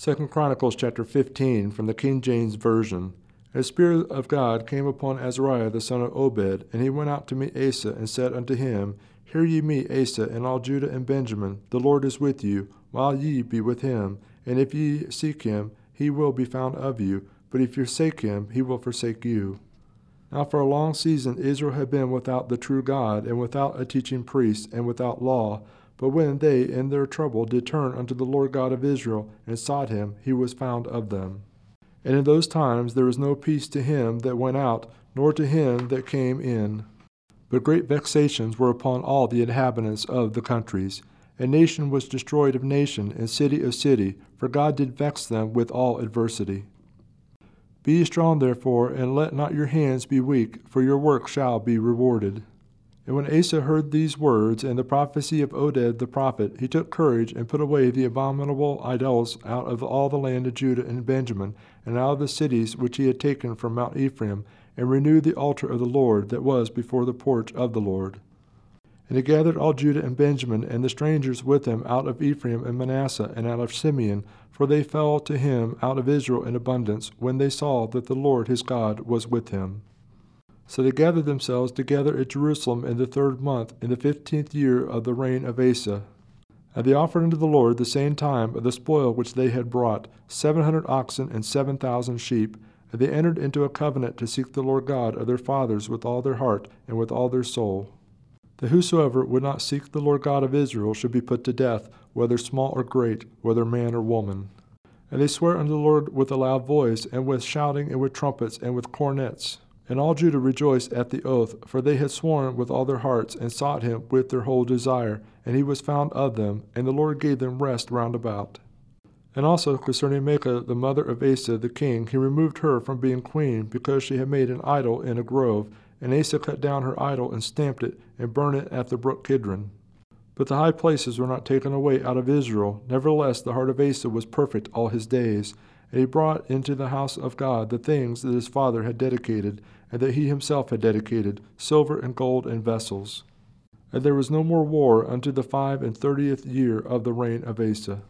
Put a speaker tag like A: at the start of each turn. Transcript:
A: Second Chronicles chapter 15 from the King James Version. The Spirit of God came upon Azariah the son of Obed, and he went out to meet Asa, and said unto him, Hear ye me, Asa, and all Judah and Benjamin, the Lord is with you, while ye be with him. And if ye seek him, he will be found of you, but if ye forsake him, he will forsake you. Now for a long season Israel had been without the true God, and without a teaching priest, and without law. But when they in their trouble did turn unto the Lord God of Israel, and sought him, he was found of them. And in those times there was no peace to him that went out, nor to him that came in. But great vexations were upon all the inhabitants of the countries. And nation was destroyed of nation, and city of city, for God did vex them with all adversity. Be strong therefore, and let not your hands be weak, for your work shall be rewarded. And when Asa heard these words and the prophecy of Oded the prophet, he took courage and put away the abominable idols out of all the land of Judah and Benjamin, and out of the cities which he had taken from Mount Ephraim, and renewed the altar of the Lord that was before the porch of the Lord. And he gathered all Judah and Benjamin and the strangers with him out of Ephraim and Manasseh and out of Simeon, for they fell to him out of Israel in abundance, when they saw that the Lord his God was with him. So they gathered themselves together at Jerusalem in the third month, in the fifteenth year of the reign of Asa. And they offered unto the Lord the same time of the spoil which they had brought, seven hundred oxen and seven thousand sheep. And they entered into a covenant to seek the Lord God of their fathers with all their heart and with all their soul. That whosoever would not seek the Lord God of Israel should be put to death, whether small or great, whether man or woman. And they sware unto the Lord with a loud voice, and with shouting, and with trumpets, and with cornets. And all Judah rejoiced at the oath, for they had sworn with all their hearts, and sought him with their whole desire, and he was found of them, and the Lord gave them rest round about. And also concerning Maachah, the mother of Asa the king, he removed her from being queen, because she had made an idol in a grove, and Asa cut down her idol, and stamped it, and burned it at the brook Kidron. But the high places were not taken away out of Israel. Nevertheless, the heart of Asa was perfect all his days. And he brought into the house of God the things that his father had dedicated, and that he himself had dedicated, silver and gold and vessels. And there was no more war unto the five and thirtieth year of the reign of Asa.